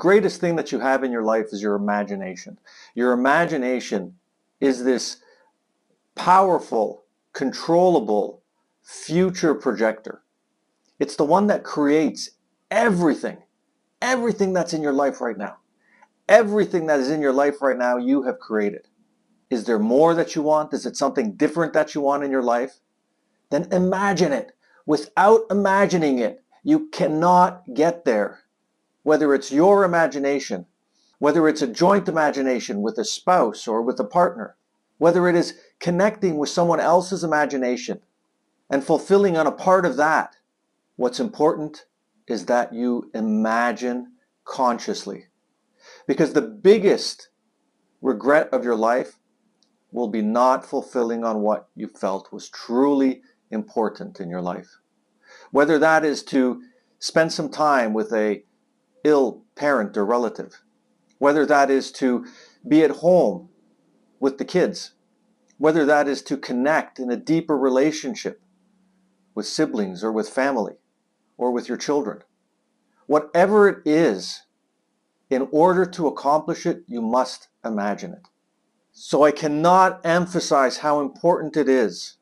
greatest thing that you have in your life is your imagination. Your imagination is this powerful, controllable future projector. It's the one that creates everything, everything that's in your life right now. Everything that is in your life right now, you have created. Is there more that you want? Is it something different that you want in your life? Then imagine it. Without imagining it, you cannot get there. Whether it's your imagination, whether it's a joint imagination with a spouse or with a partner, whether it is connecting with someone else's imagination and fulfilling on a part of that, what's important is that you imagine consciously. Because the biggest regret of your life will be not fulfilling on what you felt was truly important in your life. Whether that is to spend some time with a ill parent or relative, whether that is to be at home with the kids, whether that is to connect in a deeper relationship with siblings or with family or with your children. Whatever it is, in order to accomplish it, you must imagine it. So I cannot emphasize how important it is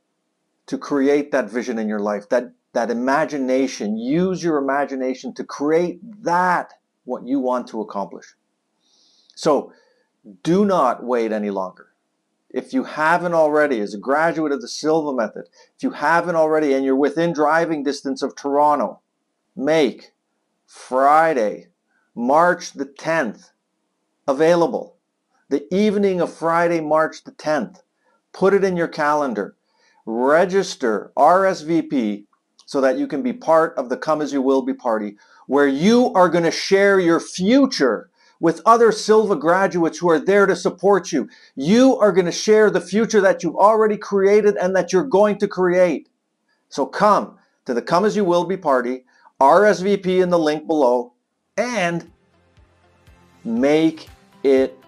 to create that vision in your life, that, that imagination. Use your imagination to create that, what you want to accomplish. So do not wait any longer. If you haven't already, as a graduate of the Silva method, if you haven't already and you're within driving distance of Toronto, make Friday, March the 10th available. The evening of Friday, March the 10th. Put it in your calendar. Register RSVP so that you can be part of the Come As You Will Be party where you are going to share your future with other Silva graduates who are there to support you. You are going to share the future that you've already created and that you're going to create. So come to the Come As You Will Be party, RSVP in the link below, and make it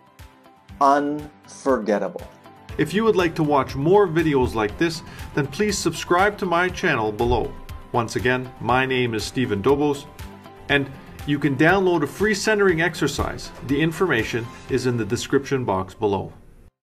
unforgettable. If you would like to watch more videos like this, then please subscribe to my channel below. Once again, my name is Stephen Dobos, and you can download a free centering exercise. The information is in the description box below.